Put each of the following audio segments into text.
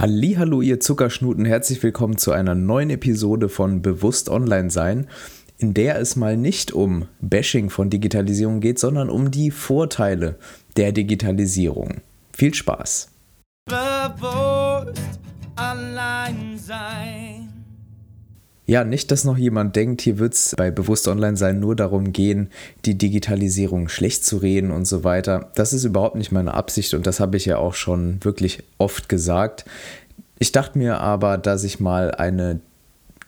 Hallo, ihr Zuckerschnuten, herzlich willkommen zu einer neuen Episode von Bewusst Online Sein, in der es mal nicht um Bashing von Digitalisierung geht, sondern um die Vorteile der Digitalisierung. Viel Spaß! Bewusst Online Sein. Ja, nicht, dass noch jemand denkt, hier wird es bei Bewusst Online sein nur darum gehen, die Digitalisierung schlecht zu reden und so weiter. Das ist überhaupt nicht meine Absicht und das habe ich ja auch schon wirklich oft gesagt. Ich dachte mir aber, dass ich mal eine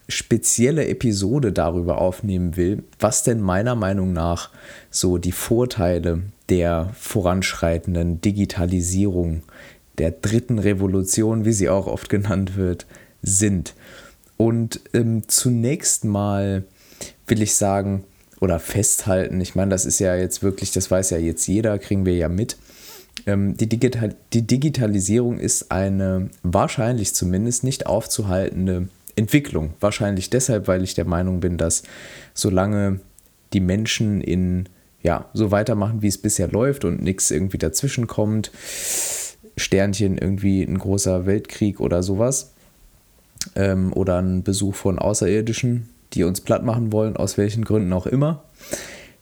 spezielle Episode darüber aufnehmen will, was denn meiner Meinung nach so die Vorteile der voranschreitenden Digitalisierung, der dritten Revolution, wie sie auch oft genannt wird, sind. Und ähm, zunächst mal will ich sagen oder festhalten, ich meine, das ist ja jetzt wirklich, das weiß ja jetzt jeder, kriegen wir ja mit. Ähm, die, Digital die Digitalisierung ist eine wahrscheinlich zumindest nicht aufzuhaltende Entwicklung. Wahrscheinlich deshalb, weil ich der Meinung bin, dass solange die Menschen in ja, so weitermachen, wie es bisher läuft und nichts irgendwie dazwischen kommt, Sternchen irgendwie ein großer Weltkrieg oder sowas, ähm, oder ein Besuch von Außerirdischen, die uns platt machen wollen, aus welchen Gründen auch immer.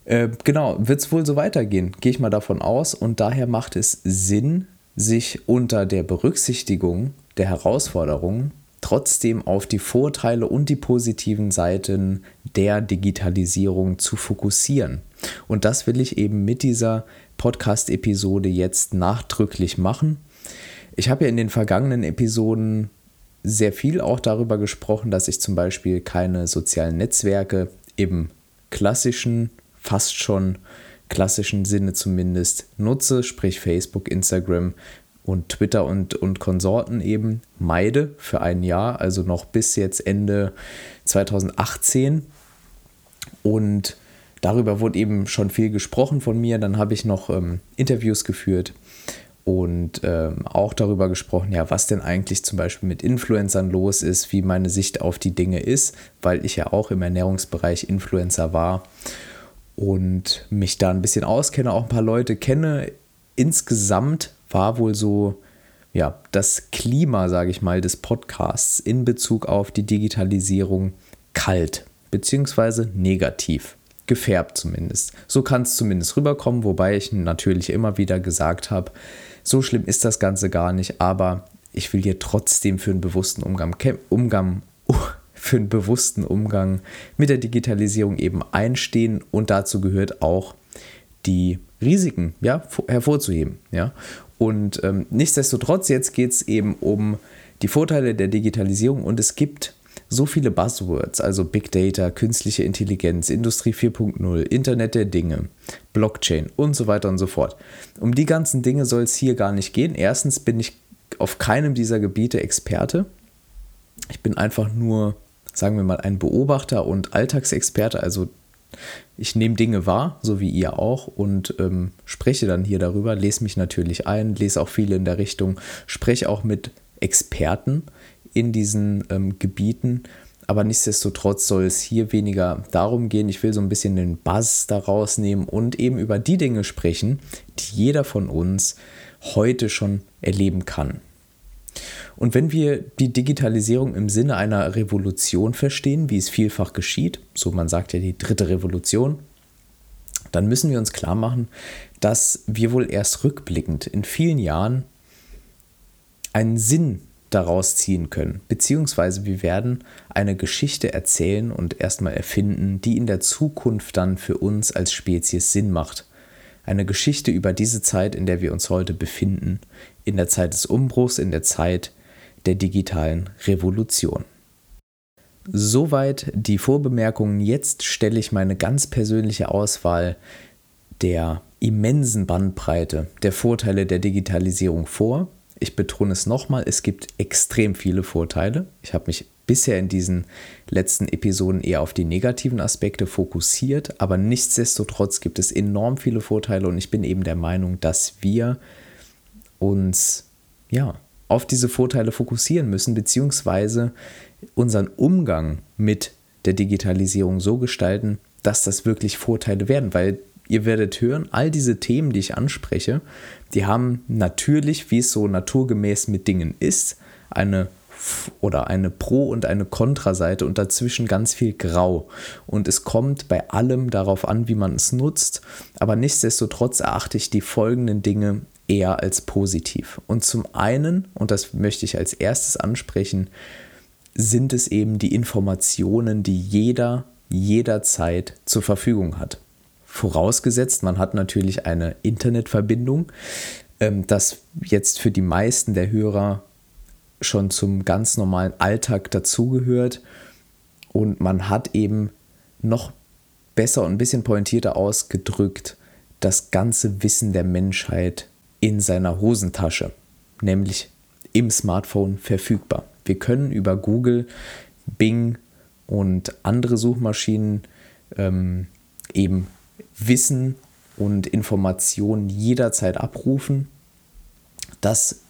Äh, genau, wird es wohl so weitergehen, gehe ich mal davon aus. Und daher macht es Sinn, sich unter der Berücksichtigung der Herausforderungen trotzdem auf die Vorteile und die positiven Seiten der Digitalisierung zu fokussieren. Und das will ich eben mit dieser Podcast-Episode jetzt nachdrücklich machen. Ich habe ja in den vergangenen Episoden sehr viel auch darüber gesprochen, dass ich zum Beispiel keine sozialen Netzwerke im klassischen, fast schon klassischen Sinne zumindest nutze, sprich Facebook, Instagram und Twitter und, und Konsorten eben meide für ein Jahr, also noch bis jetzt Ende 2018. Und darüber wurde eben schon viel gesprochen von mir. Dann habe ich noch ähm, Interviews geführt und ähm, auch darüber gesprochen, ja, was denn eigentlich zum Beispiel mit Influencern los ist, wie meine Sicht auf die Dinge ist, weil ich ja auch im Ernährungsbereich Influencer war und mich da ein bisschen auskenne, auch ein paar Leute kenne. Insgesamt war wohl so, ja, das Klima, sage ich mal, des Podcasts in Bezug auf die Digitalisierung kalt, beziehungsweise negativ gefärbt zumindest. So kann es zumindest rüberkommen, wobei ich natürlich immer wieder gesagt habe, so schlimm ist das Ganze gar nicht, aber ich will hier trotzdem für einen bewussten Umgang, Umgang für einen bewussten Umgang mit der Digitalisierung eben einstehen und dazu gehört auch die Risiken ja, hervorzuheben. Ja? Und ähm, nichtsdestotrotz, jetzt geht es eben um die Vorteile der Digitalisierung und es gibt so viele Buzzwords, also Big Data, künstliche Intelligenz, Industrie 4.0, Internet der Dinge, Blockchain und so weiter und so fort. Um die ganzen Dinge soll es hier gar nicht gehen. Erstens bin ich auf keinem dieser Gebiete Experte. Ich bin einfach nur, sagen wir mal, ein Beobachter und Alltagsexperte. Also ich nehme Dinge wahr, so wie ihr auch, und ähm, spreche dann hier darüber, lese mich natürlich ein, lese auch viele in der Richtung, spreche auch mit Experten in diesen ähm, Gebieten. Aber nichtsdestotrotz soll es hier weniger darum gehen. Ich will so ein bisschen den Buzz daraus nehmen und eben über die Dinge sprechen, die jeder von uns heute schon erleben kann. Und wenn wir die Digitalisierung im Sinne einer Revolution verstehen, wie es vielfach geschieht, so man sagt ja die dritte Revolution, dann müssen wir uns klar machen, dass wir wohl erst rückblickend in vielen Jahren einen Sinn daraus ziehen können. Beziehungsweise wir werden eine Geschichte erzählen und erstmal erfinden, die in der Zukunft dann für uns als Spezies Sinn macht. Eine Geschichte über diese Zeit, in der wir uns heute befinden, in der Zeit des Umbruchs, in der Zeit der digitalen Revolution. Soweit die Vorbemerkungen. Jetzt stelle ich meine ganz persönliche Auswahl der immensen Bandbreite der Vorteile der Digitalisierung vor ich betone es nochmal, es gibt extrem viele Vorteile. Ich habe mich bisher in diesen letzten Episoden eher auf die negativen Aspekte fokussiert, aber nichtsdestotrotz gibt es enorm viele Vorteile und ich bin eben der Meinung, dass wir uns ja auf diese Vorteile fokussieren müssen, beziehungsweise unseren Umgang mit der Digitalisierung so gestalten, dass das wirklich Vorteile werden, weil ihr werdet hören, all diese Themen, die ich anspreche, die haben natürlich, wie es so naturgemäß mit Dingen ist, eine oder eine Pro- und eine Kontraseite und dazwischen ganz viel Grau. Und es kommt bei allem darauf an, wie man es nutzt, aber nichtsdestotrotz erachte ich die folgenden Dinge eher als positiv. Und zum einen, und das möchte ich als erstes ansprechen, sind es eben die Informationen, die jeder jederzeit zur Verfügung hat. Vorausgesetzt, man hat natürlich eine Internetverbindung, ähm, das jetzt für die meisten der Hörer schon zum ganz normalen Alltag dazugehört und man hat eben noch besser und ein bisschen pointierter ausgedrückt das ganze Wissen der Menschheit in seiner Hosentasche, nämlich im Smartphone verfügbar. Wir können über Google, Bing und andere Suchmaschinen ähm, eben Wissen und Informationen jederzeit abrufen. Das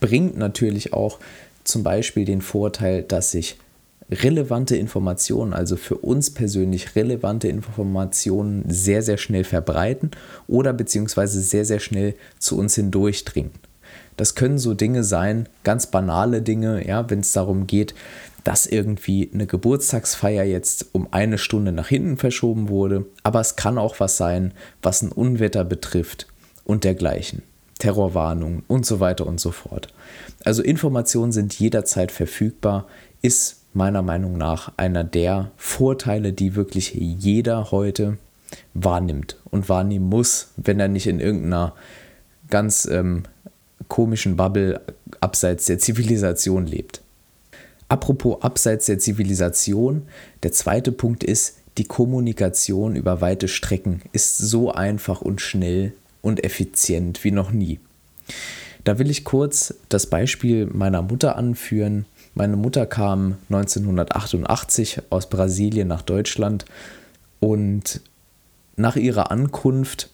bringt natürlich auch zum Beispiel den Vorteil, dass sich relevante Informationen, also für uns persönlich relevante Informationen sehr, sehr schnell verbreiten oder beziehungsweise sehr, sehr schnell zu uns hindurchdringen. Das können so Dinge sein, ganz banale Dinge, ja, wenn es darum geht, dass irgendwie eine Geburtstagsfeier jetzt um eine Stunde nach hinten verschoben wurde, aber es kann auch was sein, was ein Unwetter betrifft und dergleichen. Terrorwarnungen und so weiter und so fort. Also Informationen sind jederzeit verfügbar, ist meiner Meinung nach einer der Vorteile, die wirklich jeder heute wahrnimmt und wahrnehmen muss, wenn er nicht in irgendeiner ganz ähm, komischen Bubble abseits der Zivilisation lebt. Apropos abseits der Zivilisation, der zweite Punkt ist, die Kommunikation über weite Strecken ist so einfach und schnell und effizient wie noch nie. Da will ich kurz das Beispiel meiner Mutter anführen. Meine Mutter kam 1988 aus Brasilien nach Deutschland und nach ihrer Ankunft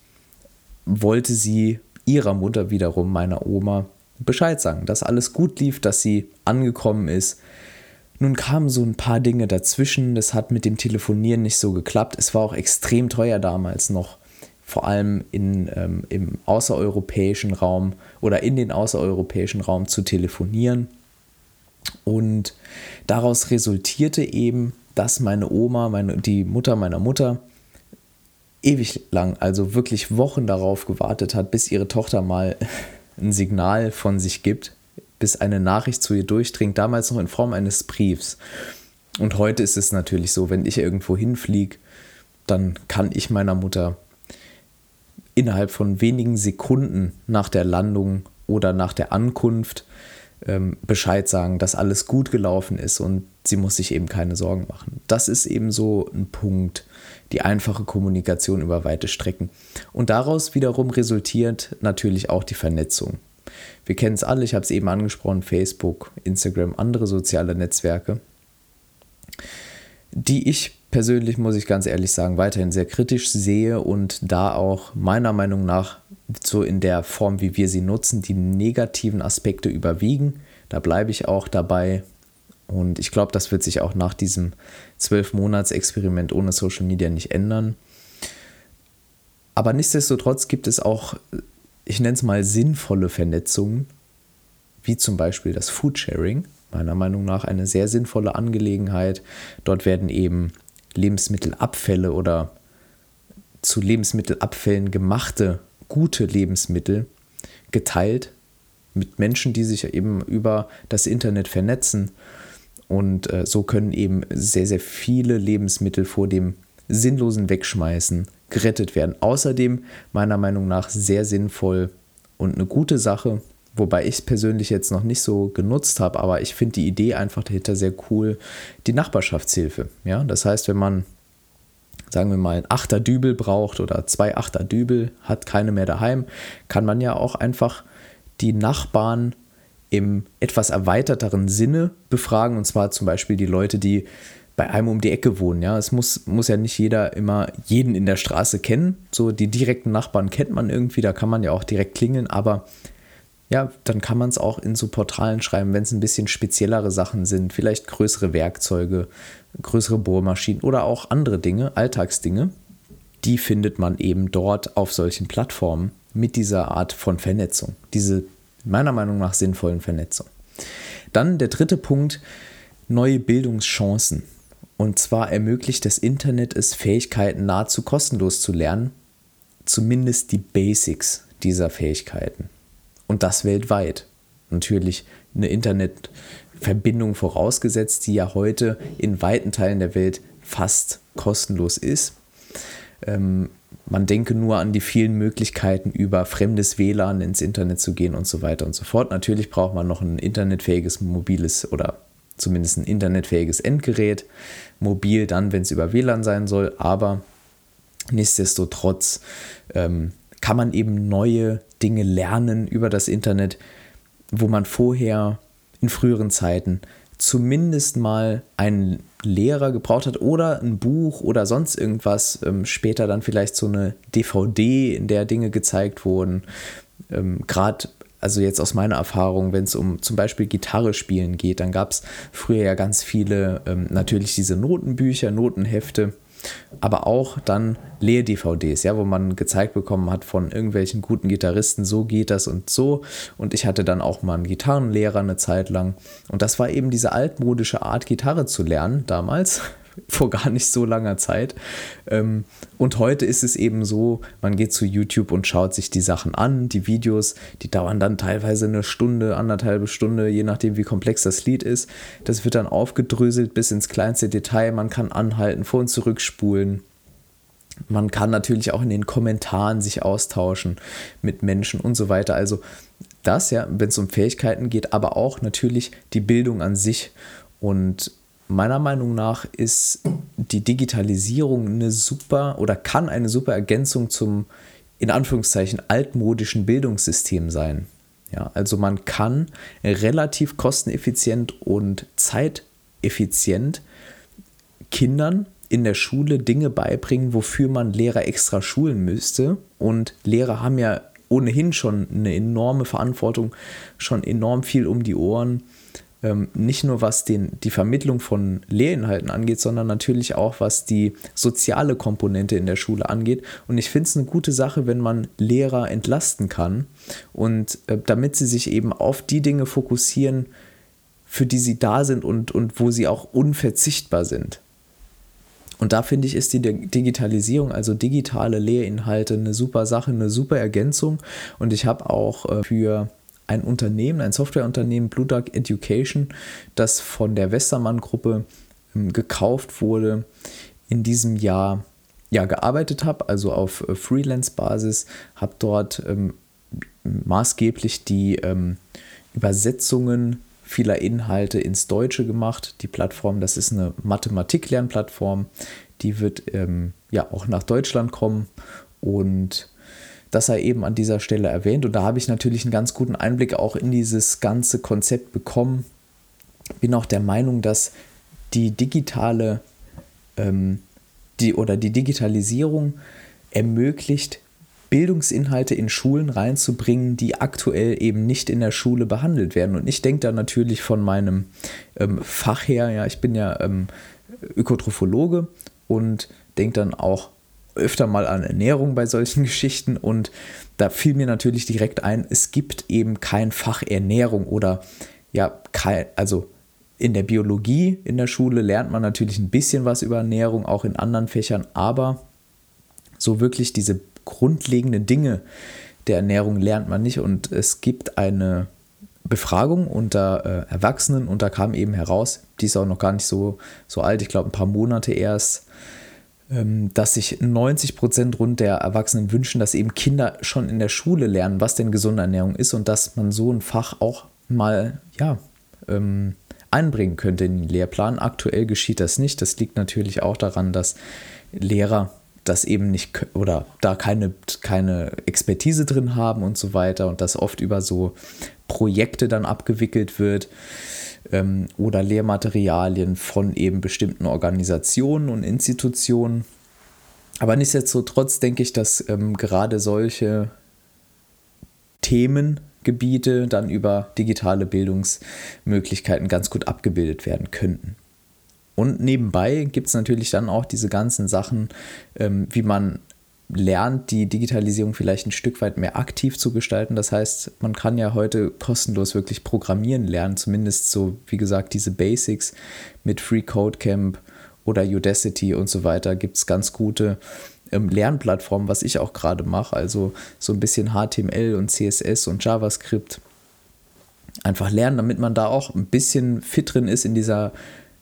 wollte sie ihrer Mutter wiederum, meiner Oma, Bescheid sagen, dass alles gut lief, dass sie angekommen ist. Nun kamen so ein paar Dinge dazwischen, das hat mit dem Telefonieren nicht so geklappt. Es war auch extrem teuer damals noch vor allem in, ähm, im außereuropäischen Raum oder in den außereuropäischen Raum zu telefonieren. Und daraus resultierte eben, dass meine Oma, meine, die Mutter meiner Mutter, ewig lang, also wirklich Wochen darauf gewartet hat, bis ihre Tochter mal ein Signal von sich gibt, bis eine Nachricht zu ihr durchdringt, damals noch in Form eines Briefs. Und heute ist es natürlich so, wenn ich irgendwo hinfliege, dann kann ich meiner Mutter innerhalb von wenigen Sekunden nach der Landung oder nach der Ankunft ähm, Bescheid sagen, dass alles gut gelaufen ist und sie muss sich eben keine Sorgen machen. Das ist eben so ein Punkt, die einfache Kommunikation über weite Strecken. Und daraus wiederum resultiert natürlich auch die Vernetzung. Wir kennen es alle, ich habe es eben angesprochen, Facebook, Instagram, andere soziale Netzwerke, die ich persönlich, muss ich ganz ehrlich sagen, weiterhin sehr kritisch sehe und da auch meiner Meinung nach so in der Form, wie wir sie nutzen, die negativen Aspekte überwiegen. Da bleibe ich auch dabei. Und ich glaube, das wird sich auch nach diesem zwölf Monats Experiment ohne Social Media nicht ändern. Aber nichtsdestotrotz gibt es auch, ich nenne es mal sinnvolle Vernetzungen, wie zum Beispiel das Foodsharing. Meiner Meinung nach eine sehr sinnvolle Angelegenheit. Dort werden eben Lebensmittelabfälle oder zu Lebensmittelabfällen gemachte gute Lebensmittel geteilt mit Menschen, die sich eben über das Internet vernetzen. Und äh, so können eben sehr, sehr viele Lebensmittel vor dem sinnlosen Wegschmeißen gerettet werden. Außerdem meiner Meinung nach sehr sinnvoll und eine gute Sache, wobei ich es persönlich jetzt noch nicht so genutzt habe, aber ich finde die Idee einfach dahinter sehr cool, die Nachbarschaftshilfe. Ja, das heißt, wenn man, sagen wir mal, ein Achter Dübel braucht oder zwei Achter Dübel, hat keine mehr daheim, kann man ja auch einfach die Nachbarn im etwas erweiterteren Sinne befragen, und zwar zum Beispiel die Leute, die bei einem um die Ecke wohnen. Ja, es muss, muss ja nicht jeder immer jeden in der Straße kennen. So die direkten Nachbarn kennt man irgendwie, da kann man ja auch direkt klingeln, aber ja, dann kann man es auch in so Portalen schreiben, wenn es ein bisschen speziellere Sachen sind, vielleicht größere Werkzeuge, größere Bohrmaschinen oder auch andere Dinge, Alltagsdinge. Die findet man eben dort auf solchen Plattformen mit dieser Art von Vernetzung, diese meiner Meinung nach sinnvollen Vernetzung. Dann der dritte Punkt, neue Bildungschancen. Und zwar ermöglicht das Internet es, Fähigkeiten nahezu kostenlos zu lernen, zumindest die Basics dieser Fähigkeiten. Und das weltweit. Natürlich eine Internetverbindung vorausgesetzt, die ja heute in weiten Teilen der Welt fast kostenlos ist. Ähm, man denke nur an die vielen Möglichkeiten, über fremdes WLAN ins Internet zu gehen und so weiter und so fort. Natürlich braucht man noch ein internetfähiges mobiles oder zumindest ein internetfähiges Endgerät. Mobil dann, wenn es über WLAN sein soll, aber nichtsdestotrotz ähm, kann man eben neue Dinge lernen über das Internet, wo man vorher in früheren Zeiten zumindest mal einen Lehrer gebraucht hat oder ein Buch oder sonst irgendwas. Ähm, später dann vielleicht so eine DVD, in der Dinge gezeigt wurden. Ähm, Gerade, also jetzt aus meiner Erfahrung, wenn es um zum Beispiel Gitarre spielen geht, dann gab es früher ja ganz viele, ähm, natürlich diese Notenbücher, Notenhefte aber auch dann Lehr-DVDs, ja, wo man gezeigt bekommen hat von irgendwelchen guten Gitarristen, so geht das und so. Und ich hatte dann auch mal einen Gitarrenlehrer eine Zeit lang. Und das war eben diese altmodische Art, Gitarre zu lernen damals vor gar nicht so langer Zeit. Ähm, und heute ist es eben so, man geht zu YouTube und schaut sich die Sachen an, die Videos, die dauern dann teilweise eine Stunde, anderthalbe Stunde, je nachdem wie komplex das Lied ist. Das wird dann aufgedröselt bis ins kleinste Detail, man kann anhalten, vor und zurückspulen. Man kann natürlich auch in den Kommentaren sich austauschen mit Menschen und so weiter. Also das ja, wenn es um Fähigkeiten geht, aber auch natürlich die Bildung an sich. Und meiner Meinung nach ist die Digitalisierung eine super oder kann eine super Ergänzung zum in Anführungszeichen altmodischen Bildungssystem sein. Ja, also man kann relativ kosteneffizient und zeiteffizient Kindern in der Schule Dinge beibringen, wofür man Lehrer extra schulen müsste. Und Lehrer haben ja ohnehin schon eine enorme Verantwortung, schon enorm viel um die Ohren ähm, nicht nur was den, die Vermittlung von Lehrinhalten angeht, sondern natürlich auch was die soziale Komponente in der Schule angeht. Und ich finde es eine gute Sache, wenn man Lehrer entlasten kann und äh, damit sie sich eben auf die Dinge fokussieren, für die sie da sind und, und wo sie auch unverzichtbar sind. Und da finde ich, ist die Digitalisierung, also digitale Lehrinhalte, eine super Sache, eine super Ergänzung. Und ich habe auch äh, für ein Unternehmen, ein Softwareunternehmen, Blue Duck Education, das von der Westermann-Gruppe ähm, gekauft wurde, in diesem Jahr ja, gearbeitet habe, also auf äh, Freelance-Basis, habe dort ähm, maßgeblich die ähm, Übersetzungen vieler Inhalte ins Deutsche gemacht. Die Plattform, das ist eine Mathematik-Lernplattform, die wird ähm, ja auch nach Deutschland kommen und das sei eben an dieser Stelle erwähnt. Und da habe ich natürlich einen ganz guten Einblick auch in dieses ganze Konzept bekommen. Bin auch der Meinung, dass die digitale ähm, die, oder die Digitalisierung ermöglicht, Bildungsinhalte in Schulen reinzubringen, die aktuell eben nicht in der Schule behandelt werden. Und ich denke da natürlich von meinem ähm, Fach her, ja, ich bin ja ähm, Ökotrophologe und denke dann auch öfter mal an Ernährung bei solchen Geschichten und da fiel mir natürlich direkt ein, es gibt eben kein Fach Ernährung oder ja, kein, also in der Biologie in der Schule lernt man natürlich ein bisschen was über Ernährung, auch in anderen Fächern, aber so wirklich diese grundlegenden Dinge der Ernährung lernt man nicht und es gibt eine Befragung unter äh, Erwachsenen und da kam eben heraus, die ist auch noch gar nicht so, so alt, ich glaube ein paar Monate erst, dass sich 90 Prozent rund der Erwachsenen wünschen, dass eben Kinder schon in der Schule lernen, was denn gesunde Ernährung ist und dass man so ein Fach auch mal, ja, ähm, einbringen könnte in den Lehrplan. Aktuell geschieht das nicht. Das liegt natürlich auch daran, dass Lehrer das eben nicht oder da keine, keine Expertise drin haben und so weiter und das oft über so Projekte dann abgewickelt wird ähm, oder Lehrmaterialien von eben bestimmten Organisationen und Institutionen. Aber nichtsdestotrotz denke ich, dass ähm, gerade solche Themengebiete dann über digitale Bildungsmöglichkeiten ganz gut abgebildet werden könnten. Und nebenbei gibt es natürlich dann auch diese ganzen Sachen, ähm, wie man lernt, die Digitalisierung vielleicht ein Stück weit mehr aktiv zu gestalten. Das heißt, man kann ja heute kostenlos wirklich programmieren lernen, zumindest so, wie gesagt, diese Basics mit Free Code Camp oder Udacity und so weiter gibt es ganz gute ähm, Lernplattformen, was ich auch gerade mache. Also so ein bisschen HTML und CSS und JavaScript. Einfach lernen, damit man da auch ein bisschen fit drin ist in dieser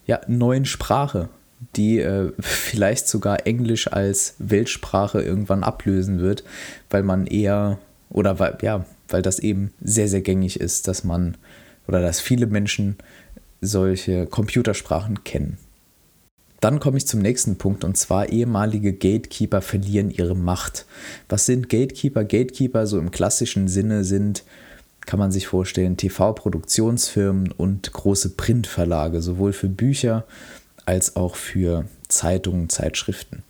ja, neuen Sprache die äh, vielleicht sogar Englisch als Weltsprache irgendwann ablösen wird, weil man eher oder weil, ja, weil das eben sehr, sehr gängig ist, dass man oder dass viele Menschen solche Computersprachen kennen. Dann komme ich zum nächsten Punkt und zwar ehemalige Gatekeeper verlieren ihre Macht. Was sind Gatekeeper? Gatekeeper so im klassischen Sinne sind, kann man sich vorstellen, TV-Produktionsfirmen und große Printverlage, sowohl für Bücher als auch für Zeitungen, Zeitschriften.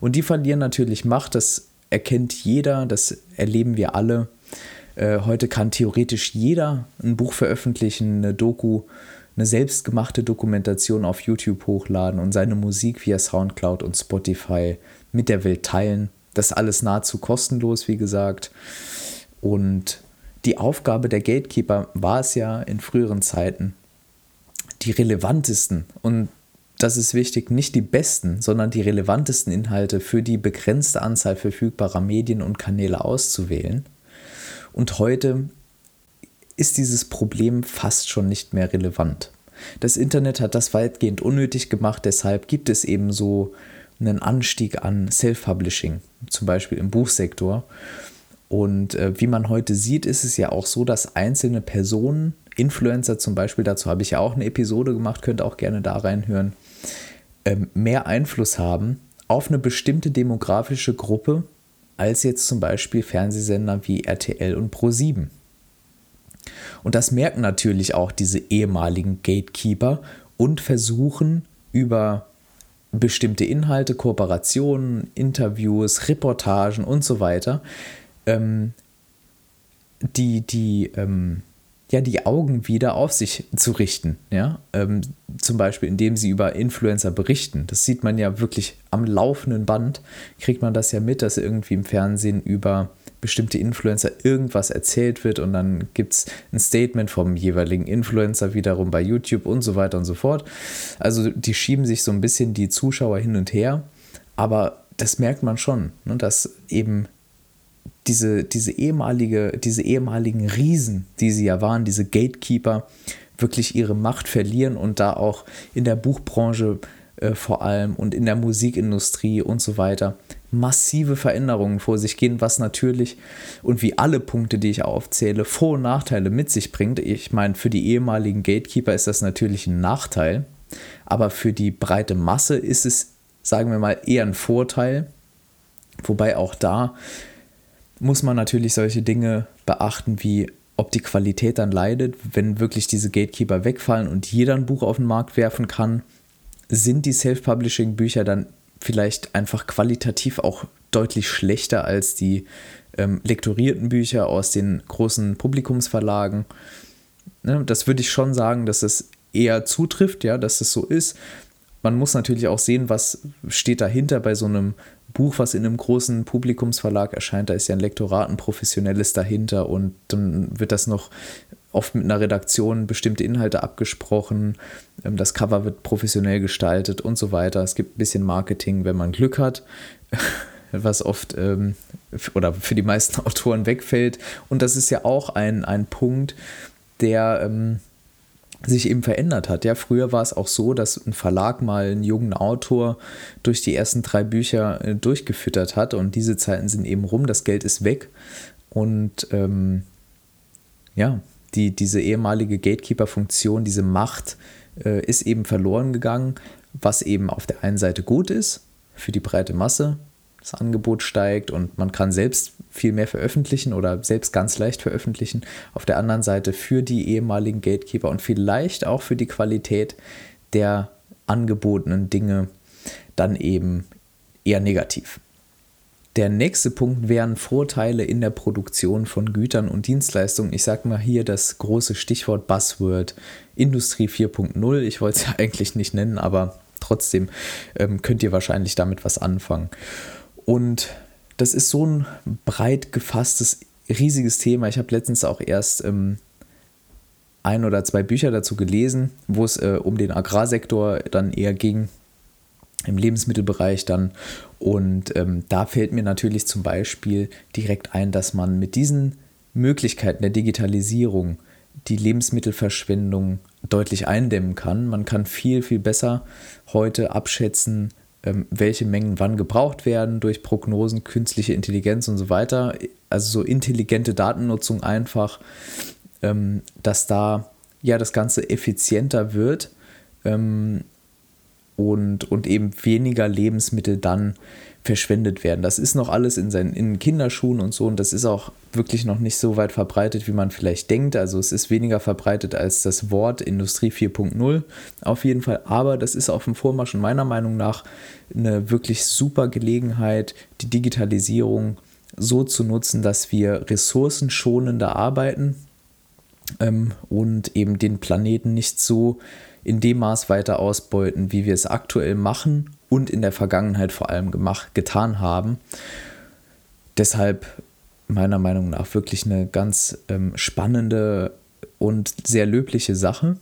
Und die verlieren natürlich Macht, das erkennt jeder, das erleben wir alle. Äh, heute kann theoretisch jeder ein Buch veröffentlichen, eine Doku, eine selbstgemachte Dokumentation auf YouTube hochladen und seine Musik via SoundCloud und Spotify mit der Welt teilen. Das alles nahezu kostenlos, wie gesagt. Und die Aufgabe der Gatekeeper war es ja in früheren Zeiten, die relevantesten und das ist wichtig, nicht die besten, sondern die relevantesten Inhalte für die begrenzte Anzahl verfügbarer Medien und Kanäle auszuwählen. Und heute ist dieses Problem fast schon nicht mehr relevant. Das Internet hat das weitgehend unnötig gemacht, deshalb gibt es eben so einen Anstieg an Self-Publishing, zum Beispiel im Buchsektor. Und äh, wie man heute sieht, ist es ja auch so, dass einzelne Personen, Influencer zum Beispiel, dazu habe ich ja auch eine Episode gemacht, könnt auch gerne da reinhören, ähm, mehr Einfluss haben auf eine bestimmte demografische Gruppe als jetzt zum Beispiel Fernsehsender wie RTL und Pro7. Und das merken natürlich auch diese ehemaligen Gatekeeper und versuchen über bestimmte Inhalte, Kooperationen, Interviews, Reportagen und so weiter, ähm, die, die ähm, ja die Augen wieder auf sich zu richten. Ja? Ähm, zum Beispiel, indem sie über Influencer berichten. Das sieht man ja wirklich am laufenden Band, kriegt man das ja mit, dass irgendwie im Fernsehen über bestimmte Influencer irgendwas erzählt wird und dann gibt es ein Statement vom jeweiligen Influencer wiederum bei YouTube und so weiter und so fort. Also die schieben sich so ein bisschen die Zuschauer hin und her, aber das merkt man schon, ne, dass eben diese, diese, ehemalige, diese ehemaligen Riesen, die sie ja waren, diese Gatekeeper, wirklich ihre Macht verlieren und da auch in der Buchbranche äh, vor allem und in der Musikindustrie und so weiter massive Veränderungen vor sich gehen, was natürlich und wie alle Punkte, die ich aufzähle, Vor- und Nachteile mit sich bringt. Ich meine, für die ehemaligen Gatekeeper ist das natürlich ein Nachteil, aber für die breite Masse ist es, sagen wir mal, eher ein Vorteil. Wobei auch da muss man natürlich solche Dinge beachten, wie ob die Qualität dann leidet, wenn wirklich diese Gatekeeper wegfallen und jeder ein Buch auf den Markt werfen kann, sind die Self-Publishing-Bücher dann vielleicht einfach qualitativ auch deutlich schlechter als die ähm, lektorierten Bücher aus den großen Publikumsverlagen. Ne, das würde ich schon sagen, dass es eher zutrifft, ja, dass es so ist. Man muss natürlich auch sehen, was steht dahinter bei so einem Buch, was in einem großen Publikumsverlag erscheint, da ist ja ein Lektorat, ein professionelles dahinter und dann wird das noch oft mit einer Redaktion bestimmte Inhalte abgesprochen, ähm, das Cover wird professionell gestaltet und so weiter. Es gibt ein bisschen Marketing, wenn man Glück hat, was oft ähm, oder für die meisten Autoren wegfällt. Und das ist ja auch ein, ein Punkt, der ähm, sich eben verändert hat. Ja, früher war es auch so, dass ein Verlag mal einen jungen Autor durch die ersten drei Bücher äh, durchgefüttert hat und diese Zeiten sind eben rum, das Geld ist weg und ähm, ja, die, diese ehemalige Gatekeeper-Funktion, diese Macht äh, ist eben verloren gegangen, was eben auf der einen Seite gut ist für die breite Masse, das Angebot steigt und man kann selbst viel mehr veröffentlichen oder selbst ganz leicht veröffentlichen. Auf der anderen Seite für die ehemaligen Gatekeeper und vielleicht auch für die Qualität der angebotenen Dinge dann eben eher negativ. Der nächste Punkt wären Vorteile in der Produktion von Gütern und Dienstleistungen. Ich sage mal hier das große Stichwort Buzzword Industrie 4.0. Ich wollte es ja eigentlich nicht nennen, aber trotzdem ähm, könnt ihr wahrscheinlich damit was anfangen. Und das ist so ein breit gefasstes, riesiges Thema. Ich habe letztens auch erst ähm, ein oder zwei Bücher dazu gelesen, wo es äh, um den Agrarsektor dann eher ging, im Lebensmittelbereich dann. Und ähm, da fällt mir natürlich zum Beispiel direkt ein, dass man mit diesen Möglichkeiten der Digitalisierung die Lebensmittelverschwendung deutlich eindämmen kann. Man kann viel, viel besser heute abschätzen, welche Mengen wann gebraucht werden durch Prognosen, künstliche Intelligenz und so weiter. Also so intelligente Datennutzung einfach, ähm, dass da ja das Ganze effizienter wird ähm, und, und eben weniger Lebensmittel dann verschwendet werden. Das ist noch alles in seinen in Kinderschuhen und so und das ist auch wirklich noch nicht so weit verbreitet, wie man vielleicht denkt. Also es ist weniger verbreitet als das Wort Industrie 4.0 auf jeden Fall, aber das ist auf dem Vormarsch und meiner Meinung nach eine wirklich super Gelegenheit, die Digitalisierung so zu nutzen, dass wir ressourcenschonender arbeiten ähm, und eben den Planeten nicht so in dem Maß weiter ausbeuten, wie wir es aktuell machen und in der Vergangenheit vor allem gemacht, getan haben. Deshalb meiner Meinung nach wirklich eine ganz ähm, spannende und sehr löbliche Sache.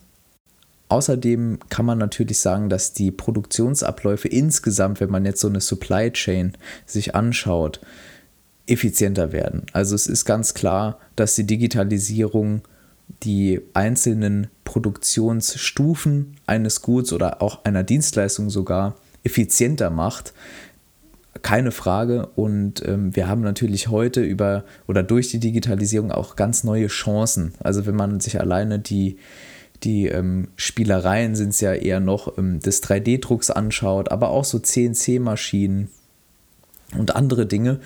Außerdem kann man natürlich sagen, dass die Produktionsabläufe insgesamt, wenn man jetzt so eine Supply Chain sich anschaut, effizienter werden. Also es ist ganz klar, dass die Digitalisierung die einzelnen Produktionsstufen eines Guts oder auch einer Dienstleistung sogar effizienter macht. Keine Frage. Und ähm, wir haben natürlich heute über oder durch die Digitalisierung auch ganz neue Chancen. Also wenn man sich alleine die, die ähm, Spielereien sind es ja eher noch ähm, des 3D-Drucks anschaut, aber auch so CNC-Maschinen und andere Dinge.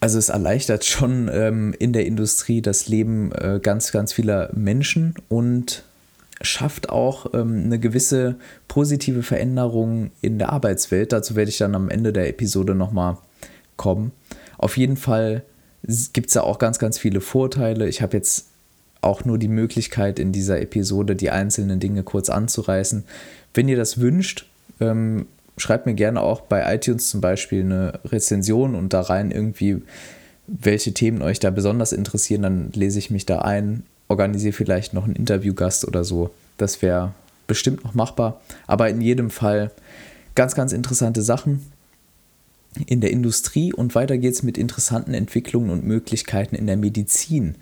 Also es erleichtert schon ähm, in der Industrie das Leben äh, ganz, ganz vieler Menschen und schafft auch ähm, eine gewisse positive Veränderung in der Arbeitswelt. Dazu werde ich dann am Ende der Episode nochmal kommen. Auf jeden Fall gibt es ja auch ganz, ganz viele Vorteile. Ich habe jetzt auch nur die Möglichkeit, in dieser Episode die einzelnen Dinge kurz anzureißen. Wenn ihr das wünscht, ähm, schreibt mir gerne auch bei iTunes zum Beispiel eine Rezension und da rein irgendwie, welche Themen euch da besonders interessieren. Dann lese ich mich da ein organisiere vielleicht noch einen Interviewgast oder so. Das wäre bestimmt noch machbar. Aber in jedem Fall ganz, ganz interessante Sachen in der Industrie und weiter geht es mit interessanten Entwicklungen und Möglichkeiten in der Medizin.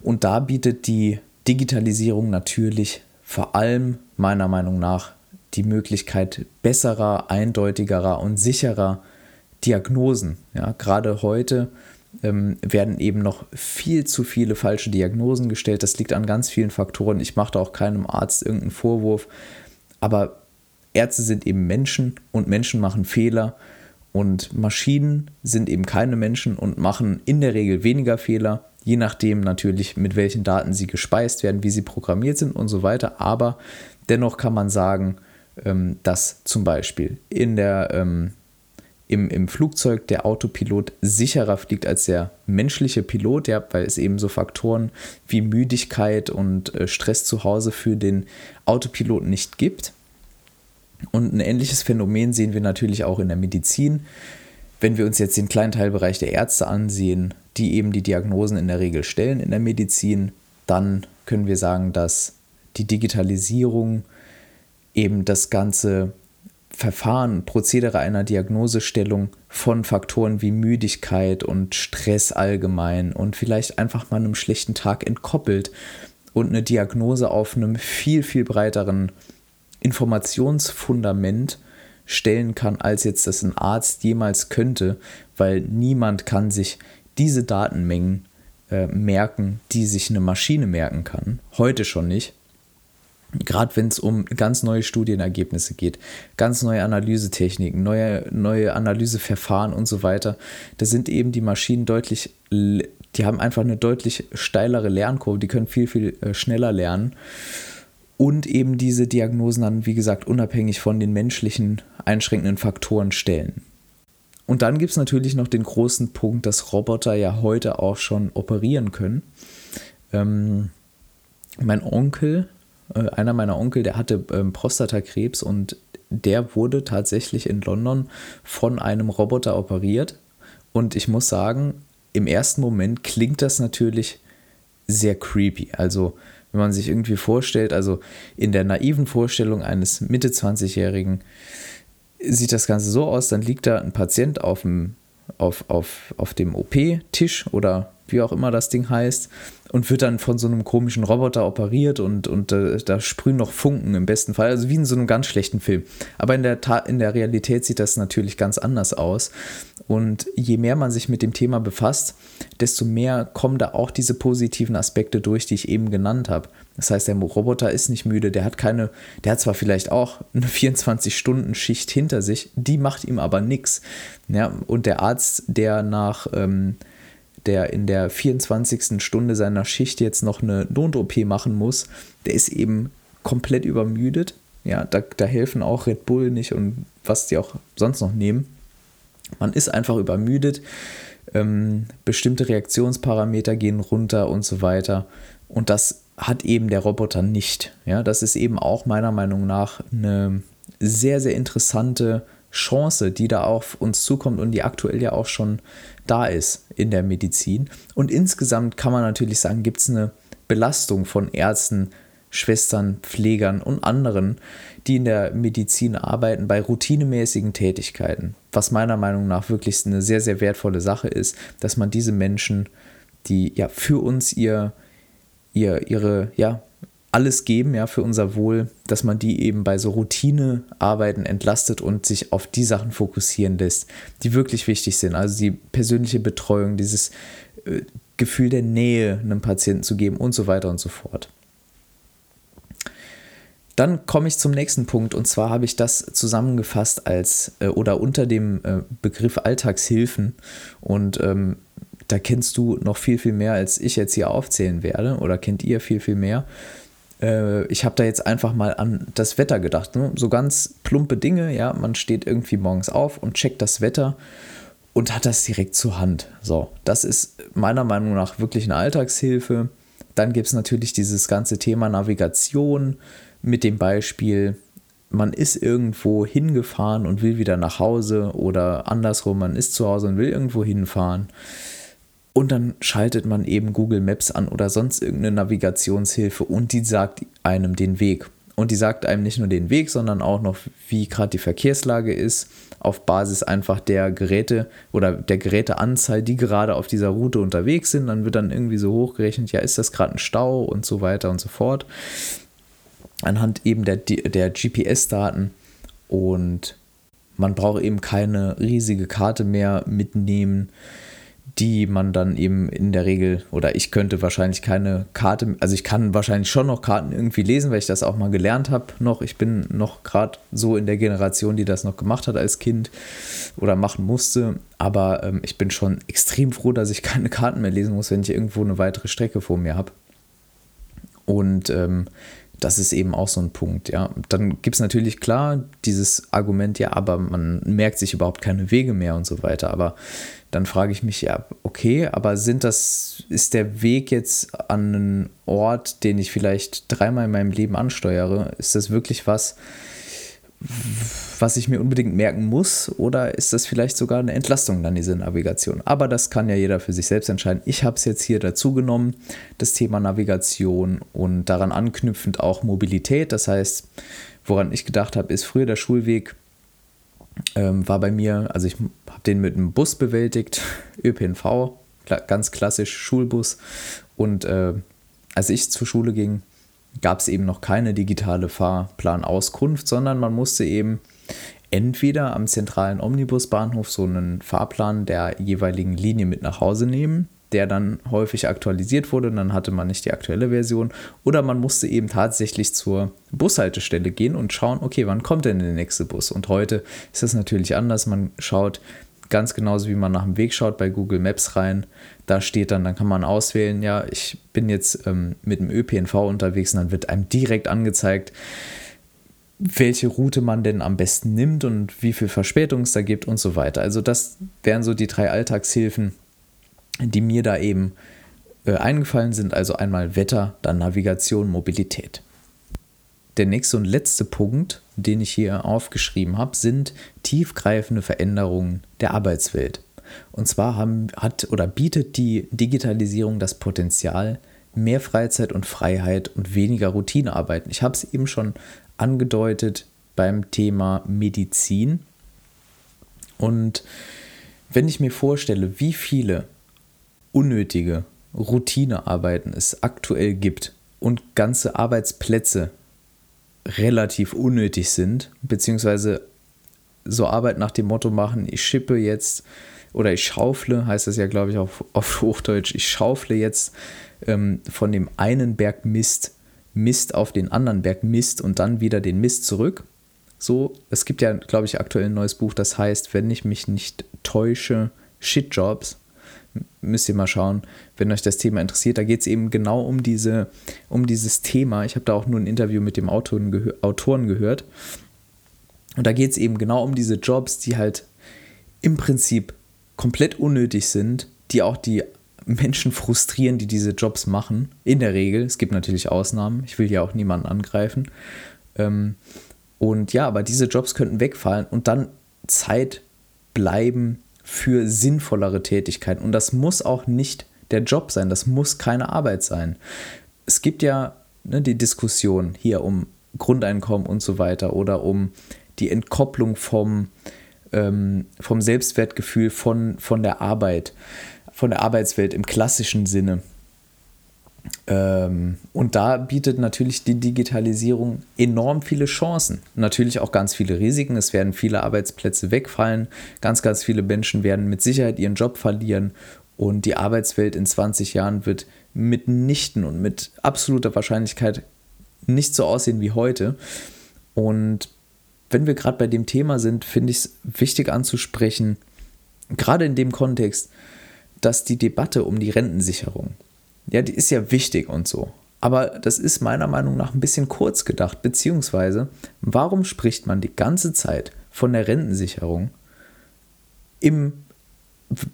Und da bietet die Digitalisierung natürlich vor allem meiner Meinung nach die Möglichkeit besserer, eindeutigerer und sicherer Diagnosen. Ja, gerade heute ähm, werden eben noch viel zu viele falsche Diagnosen gestellt. Das liegt an ganz vielen Faktoren. Ich mache da auch keinem Arzt irgendeinen Vorwurf. Aber Ärzte sind eben Menschen und Menschen machen Fehler. Und Maschinen sind eben keine Menschen und machen in der Regel weniger Fehler, je nachdem natürlich, mit welchen Daten sie gespeist werden, wie sie programmiert sind und so weiter. Aber dennoch kann man sagen, ähm, dass zum Beispiel in der ähm, im, im Flugzeug der Autopilot sicherer fliegt als der menschliche Pilot, ja, weil es eben so Faktoren wie Müdigkeit und äh, Stress zu Hause für den Autopiloten nicht gibt. Und ein ähnliches Phänomen sehen wir natürlich auch in der Medizin. Wenn wir uns jetzt den kleinen Teilbereich der Ärzte ansehen, die eben die Diagnosen in der Regel stellen in der Medizin, dann können wir sagen, dass die Digitalisierung eben das Ganze Verfahren, Prozedere einer Diagnosestellung von Faktoren wie Müdigkeit und Stress allgemein und vielleicht einfach mal einem schlechten Tag entkoppelt und eine Diagnose auf einem viel, viel breiteren Informationsfundament stellen kann, als jetzt das ein Arzt jemals könnte, weil niemand kann sich diese Datenmengen äh, merken, die sich eine Maschine merken kann. Heute schon nicht. Gerade wenn es um ganz neue Studienergebnisse geht, ganz neue Analysetechniken, neue, neue Analyseverfahren und so weiter, da sind eben die Maschinen deutlich, die haben einfach eine deutlich steilere Lernkurve, die können viel, viel äh, schneller lernen und eben diese Diagnosen dann, wie gesagt, unabhängig von den menschlichen einschränkenden Faktoren stellen. Und dann gibt es natürlich noch den großen Punkt, dass Roboter ja heute auch schon operieren können. Ähm, mein Onkel äh, einer meiner Onkel, der hatte ähm, Prostatakrebs und der wurde tatsächlich in London von einem Roboter operiert. Und ich muss sagen, im ersten Moment klingt das natürlich sehr creepy. Also wenn man sich irgendwie vorstellt, also in der naiven Vorstellung eines Mitte 20-Jährigen sieht das Ganze so aus, dann liegt da ein Patient auf dem, auf, auf, auf dem OP-Tisch oder wie auch immer das Ding heißt, und wird dann von so einem komischen Roboter operiert und, und äh, da sprühen noch Funken im besten Fall, also wie in so einem ganz schlechten Film. Aber in der, in der Realität sieht das natürlich ganz anders aus. Und je mehr man sich mit dem Thema befasst, desto mehr kommen da auch diese positiven Aspekte durch, die ich eben genannt habe. Das heißt, der Roboter ist nicht müde, der hat keine, der hat zwar vielleicht auch eine 24-Stunden-Schicht hinter sich, die macht ihm aber nichts. Ja, und der Arzt, der nach ähm, der in der 24. Stunde seiner Schicht jetzt noch eine Not-OP machen muss, der ist eben komplett übermüdet. Ja, da, da helfen auch Red Bull nicht und was die auch sonst noch nehmen. Man ist einfach übermüdet. Ähm, bestimmte Reaktionsparameter gehen runter und so weiter. Und das hat eben der Roboter nicht. Ja, das ist eben auch meiner Meinung nach eine sehr, sehr interessante Chance, die da auf uns zukommt und die aktuell ja auch schon da ist in der Medizin. Und insgesamt kann man natürlich sagen, gibt es eine Belastung von Ärzten, Schwestern, Pflegern und anderen, die in der Medizin arbeiten, bei routinemäßigen Tätigkeiten. Was meiner Meinung nach wirklich eine sehr, sehr wertvolle Sache ist, dass man diese Menschen, die ja für uns ihr, ihr ihre, ja, alles geben, ja, für unser Wohl, dass man die eben bei so Routinearbeiten entlastet und sich auf die Sachen fokussieren lässt, die wirklich wichtig sind. Also die persönliche Betreuung, dieses äh, Gefühl der Nähe einem Patienten zu geben und so weiter und so fort. Dann komme ich zum nächsten Punkt und zwar habe ich das zusammengefasst als äh, oder unter dem äh, Begriff Alltagshilfen und ähm, da kennst du noch viel, viel mehr, als ich jetzt hier aufzählen werde oder kennt ihr viel, viel mehr äh, ich habe da jetzt einfach mal an das Wetter gedacht. Ne? So ganz plumpe Dinge, ja, man steht irgendwie morgens auf und checkt das Wetter und hat das direkt zur Hand. So, das ist meiner Meinung nach wirklich eine Alltagshilfe. Dann gibt es natürlich dieses ganze Thema Navigation mit dem Beispiel, man ist irgendwo hingefahren und will wieder nach Hause oder andersrum, man ist zu Hause und will irgendwo hinfahren. Und dann schaltet man eben Google Maps an oder sonst irgendeine Navigationshilfe und die sagt einem den Weg. Und die sagt einem nicht nur den Weg, sondern auch noch, wie gerade die Verkehrslage ist, auf Basis einfach der Geräte oder der Geräteanzahl, die gerade auf dieser Route unterwegs sind. Dann wird dann irgendwie so hochgerechnet, ja, ist das gerade ein Stau und so weiter und so fort. Anhand eben der, der GPS-Daten. Und man braucht eben keine riesige Karte mehr mitnehmen die man dann eben in der Regel, oder ich könnte wahrscheinlich keine Karte, also ich kann wahrscheinlich schon noch Karten irgendwie lesen, weil ich das auch mal gelernt habe noch. Ich bin noch gerade so in der Generation, die das noch gemacht hat als Kind oder machen musste. Aber ähm, ich bin schon extrem froh, dass ich keine Karten mehr lesen muss, wenn ich irgendwo eine weitere Strecke vor mir habe. Und ähm, das ist eben auch so ein Punkt, ja. Dann gibt es natürlich klar dieses Argument, ja, aber man merkt sich überhaupt keine Wege mehr und so weiter. Aber dann frage ich mich, ja, okay, aber sind das, ist der Weg jetzt an einen Ort, den ich vielleicht dreimal in meinem Leben ansteuere, ist das wirklich was, was ich mir unbedingt merken muss oder ist das vielleicht sogar eine Entlastung dann diese Navigation? Aber das kann ja jeder für sich selbst entscheiden. Ich habe es jetzt hier dazu genommen, das Thema Navigation und daran anknüpfend auch Mobilität. Das heißt, woran ich gedacht habe, ist früher der Schulweg ähm, war bei mir, also ich habe den mit einem Bus bewältigt, ÖPNV, ganz klassisch Schulbus. Und äh, als ich zur Schule ging, gab es eben noch keine digitale Fahrplanauskunft, sondern man musste eben entweder am zentralen Omnibusbahnhof so einen Fahrplan der jeweiligen Linie mit nach Hause nehmen der dann häufig aktualisiert wurde dann hatte man nicht die aktuelle Version. Oder man musste eben tatsächlich zur Bushaltestelle gehen und schauen, okay, wann kommt denn der nächste Bus? Und heute ist das natürlich anders. Man schaut ganz genauso, wie man nach dem Weg schaut, bei Google Maps rein. Da steht dann, dann kann man auswählen, ja, ich bin jetzt ähm, mit dem ÖPNV unterwegs und dann wird einem direkt angezeigt, welche Route man denn am besten nimmt und wie viel Verspätung es da gibt und so weiter. Also das wären so die drei Alltagshilfen, die mir da eben äh, eingefallen sind. Also einmal Wetter, dann Navigation, Mobilität. Der nächste und letzte Punkt, den ich hier aufgeschrieben habe, sind tiefgreifende Veränderungen der Arbeitswelt. Und zwar haben, hat oder bietet die Digitalisierung das Potenzial, mehr Freizeit und Freiheit und weniger Routinearbeiten. Ich habe es eben schon angedeutet beim Thema Medizin. Und wenn ich mir vorstelle, wie viele unnötige Routinearbeiten es aktuell gibt und ganze Arbeitsplätze relativ unnötig sind, beziehungsweise so Arbeit nach dem Motto machen, ich schippe jetzt oder ich schaufle, heißt das ja, glaube ich, auf, auf Hochdeutsch, ich schaufle jetzt ähm, von dem einen Berg Mist, Mist auf den anderen Berg Mist und dann wieder den Mist zurück. So, es gibt ja, glaube ich, aktuell ein neues Buch, das heißt, wenn ich mich nicht täusche, Shitjobs. Müsst ihr mal schauen, wenn euch das Thema interessiert. Da geht es eben genau um, diese, um dieses Thema. Ich habe da auch nur ein Interview mit dem Autoren, gehör, Autoren gehört. Und da geht es eben genau um diese Jobs, die halt im Prinzip komplett unnötig sind, die auch die Menschen frustrieren, die diese Jobs machen. In der Regel. Es gibt natürlich Ausnahmen. Ich will ja auch niemanden angreifen. Ähm, und ja, aber diese Jobs könnten wegfallen und dann Zeit bleiben für sinnvollere Tätigkeiten. Und das muss auch nicht der Job sein, das muss keine Arbeit sein. Es gibt ja ne, die Diskussion hier um Grundeinkommen und so weiter oder um die Entkopplung vom, ähm, vom Selbstwertgefühl von, von der Arbeit, von der Arbeitswelt im klassischen Sinne. Ähm, und da bietet natürlich die Digitalisierung enorm viele Chancen. Natürlich auch ganz viele Risiken. Es werden viele Arbeitsplätze wegfallen. Ganz, ganz viele Menschen werden mit Sicherheit ihren Job verlieren. Und die Arbeitswelt in 20 Jahren wird mitnichten und mit absoluter Wahrscheinlichkeit nicht so aussehen wie heute. Und wenn wir gerade bei dem Thema sind, finde ich es wichtig anzusprechen, gerade in dem Kontext, dass die Debatte um die Rentensicherung, ja, die ist ja wichtig und so. Aber das ist meiner Meinung nach ein bisschen kurz gedacht, beziehungsweise warum spricht man die ganze Zeit von der Rentensicherung im,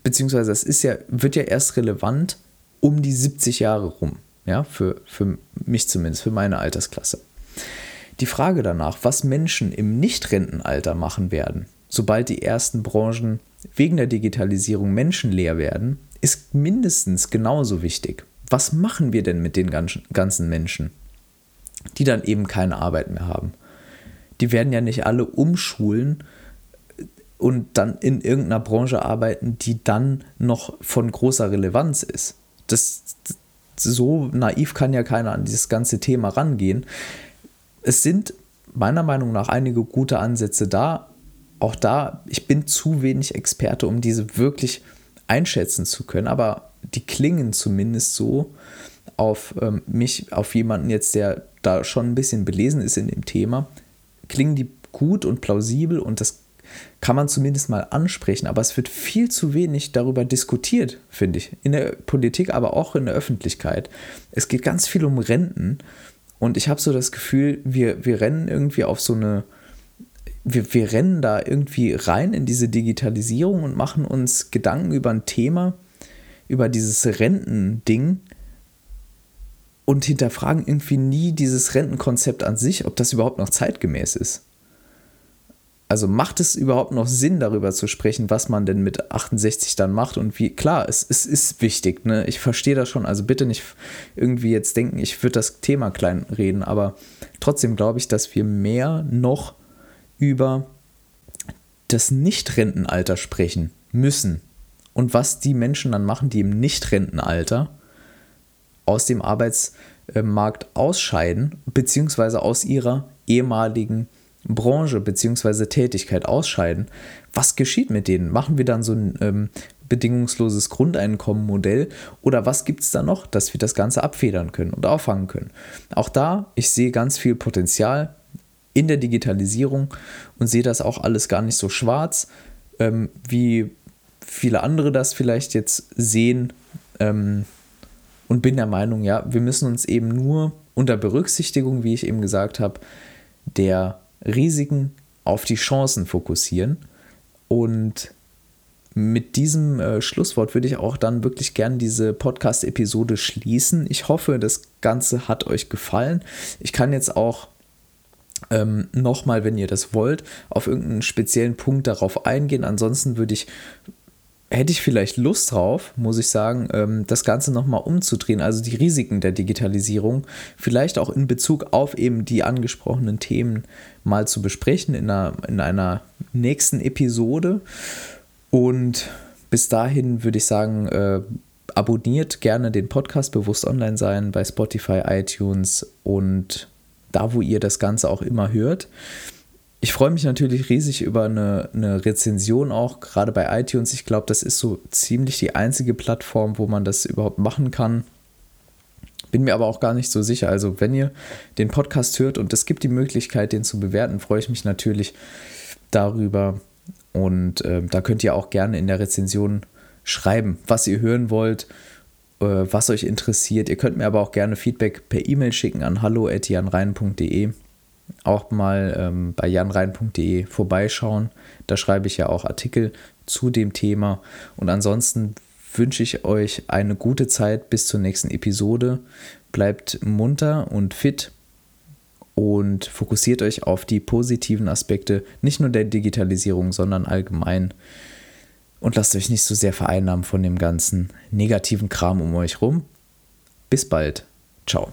beziehungsweise das ist ja, wird ja erst relevant um die 70 Jahre rum, ja, für, für mich zumindest, für meine Altersklasse. Die Frage danach, was Menschen im Nicht-Rentenalter machen werden, sobald die ersten Branchen wegen der Digitalisierung menschenleer werden, ist mindestens genauso wichtig was machen wir denn mit den ganzen Menschen, die dann eben keine Arbeit mehr haben? Die werden ja nicht alle umschulen und dann in irgendeiner Branche arbeiten, die dann noch von großer Relevanz ist. Das, so naiv kann ja keiner an dieses ganze Thema rangehen. Es sind meiner Meinung nach einige gute Ansätze da. Auch da, ich bin zu wenig Experte, um diese wirklich einschätzen zu können, aber die klingen zumindest so auf ähm, mich, auf jemanden jetzt, der da schon ein bisschen belesen ist in dem Thema, klingen die gut und plausibel und das kann man zumindest mal ansprechen, aber es wird viel zu wenig darüber diskutiert, finde ich. In der Politik, aber auch in der Öffentlichkeit. Es geht ganz viel um Renten und ich habe so das Gefühl, wir, wir rennen irgendwie auf so eine, wir, wir rennen da irgendwie rein in diese Digitalisierung und machen uns Gedanken über ein Thema, über dieses Rentending und hinterfragen irgendwie nie dieses Rentenkonzept an sich, ob das überhaupt noch zeitgemäß ist. Also macht es überhaupt noch Sinn, darüber zu sprechen, was man denn mit 68 dann macht und wie? Klar, es, es ist wichtig, ne? Ich verstehe das schon. Also bitte nicht irgendwie jetzt denken, ich würde das Thema klein reden, aber trotzdem glaube ich, dass wir mehr noch über das Nicht-Rentenalter sprechen müssen und was die Menschen dann machen, die im Nicht-Rentenalter aus dem Arbeitsmarkt ausscheiden, beziehungsweise aus ihrer ehemaligen Branche beziehungsweise Tätigkeit ausscheiden. Was geschieht mit denen? Machen wir dann so ein ähm, bedingungsloses Grundeinkommenmodell oder was gibt es da noch, dass wir das Ganze abfedern können und auffangen können? Auch da, ich sehe ganz viel Potenzial in der Digitalisierung und sehe das auch alles gar nicht so schwarz, ähm, wie viele andere das vielleicht jetzt sehen ähm, und bin der Meinung, ja, wir müssen uns eben nur unter Berücksichtigung, wie ich eben gesagt habe, der Risiken auf die Chancen fokussieren. Und mit diesem äh, Schlusswort würde ich auch dann wirklich gern diese Podcast-Episode schließen. Ich hoffe, das Ganze hat euch gefallen. Ich kann jetzt auch ähm, nochmal, wenn ihr das wollt, auf irgendeinen speziellen Punkt darauf eingehen. Ansonsten würde ich hätte ich vielleicht Lust drauf, muss ich sagen, ähm, das Ganze nochmal umzudrehen, also die Risiken der Digitalisierung, vielleicht auch in Bezug auf eben die angesprochenen Themen mal zu besprechen in einer, in einer nächsten Episode. Und bis dahin würde ich sagen, äh, abonniert gerne den Podcast Bewusst Online sein bei Spotify, iTunes und da, wo ihr das Ganze auch immer hört. Ich freue mich natürlich riesig über eine, eine Rezension auch, gerade bei iTunes. Ich glaube, das ist so ziemlich die einzige Plattform, wo man das überhaupt machen kann. Bin mir aber auch gar nicht so sicher. Also, wenn ihr den Podcast hört und es gibt die Möglichkeit, den zu bewerten, freue ich mich natürlich darüber. Und äh, da könnt ihr auch gerne in der Rezension schreiben, was ihr hören wollt, äh, was euch interessiert. Ihr könnt mir aber auch gerne Feedback per E-Mail schicken an hallo.janrein.de auch mal ähm, bei janrein.de vorbeischauen. Da schreibe ich ja auch Artikel zu dem Thema. Und ansonsten wünsche ich euch eine gute Zeit bis zur nächsten Episode. Bleibt munter und fit und fokussiert euch auf die positiven Aspekte, nicht nur der Digitalisierung, sondern allgemein. Und lasst euch nicht so sehr vereinnahmen von dem ganzen negativen Kram um euch rum. Bis bald. Ciao.